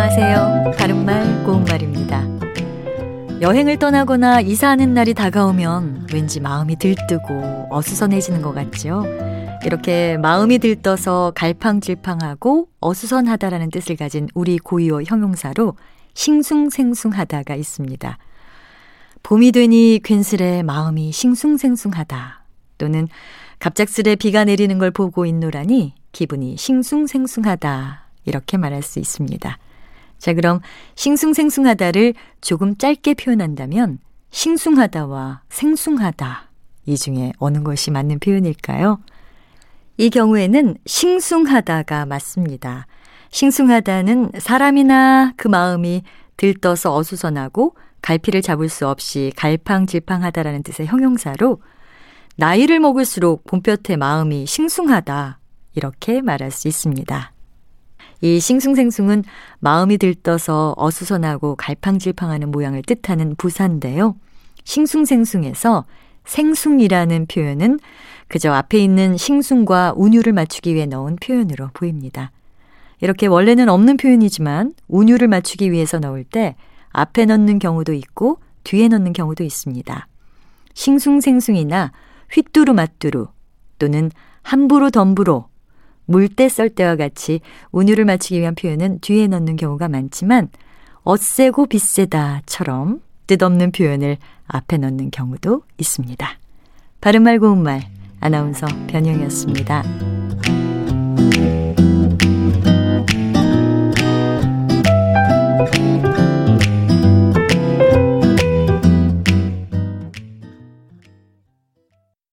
안녕하세요. 바른말 고운말입니다. 여행을 떠나거나 이사하는 날이 다가오면 왠지 마음이 들뜨고 어수선해지는 것 같죠? 이렇게 마음이 들떠서 갈팡질팡하고 어수선하다라는 뜻을 가진 우리 고유어 형용사로 싱숭생숭하다가 있습니다. 봄이 되니 괜스레 마음이 싱숭생숭하다 또는 갑작스레 비가 내리는 걸 보고 있노라니 기분이 싱숭생숭하다 이렇게 말할 수 있습니다. 자, 그럼 싱숭생숭하다를 조금 짧게 표현한다면 싱숭하다와 생숭하다 이 중에 어느 것이 맞는 표현일까요? 이 경우에는 싱숭하다가 맞습니다. 싱숭하다는 사람이나 그 마음이 들떠서 어수선하고 갈피를 잡을 수 없이 갈팡질팡하다라는 뜻의 형용사로 나이를 먹을수록 봄볕의 마음이 싱숭하다 이렇게 말할 수 있습니다. 이 싱숭생숭은 마음이 들떠서 어수선하고 갈팡질팡하는 모양을 뜻하는 부사인데요. 싱숭생숭에서 생숭이라는 표현은 그저 앞에 있는 싱숭과 운유를 맞추기 위해 넣은 표현으로 보입니다. 이렇게 원래는 없는 표현이지만 운유를 맞추기 위해서 넣을 때 앞에 넣는 경우도 있고 뒤에 넣는 경우도 있습니다. 싱숭생숭이나 휘뚜루 마뚜루 또는 함부로 덤부로 물때 썰 때와 같이 운유를 맞추기 위한 표현은 뒤에 넣는 경우가 많지만 어세고 비세다처럼 뜻없는 표현을 앞에 넣는 경우도 있습니다. 바른말 고운말 아나운서 변형이었습니다.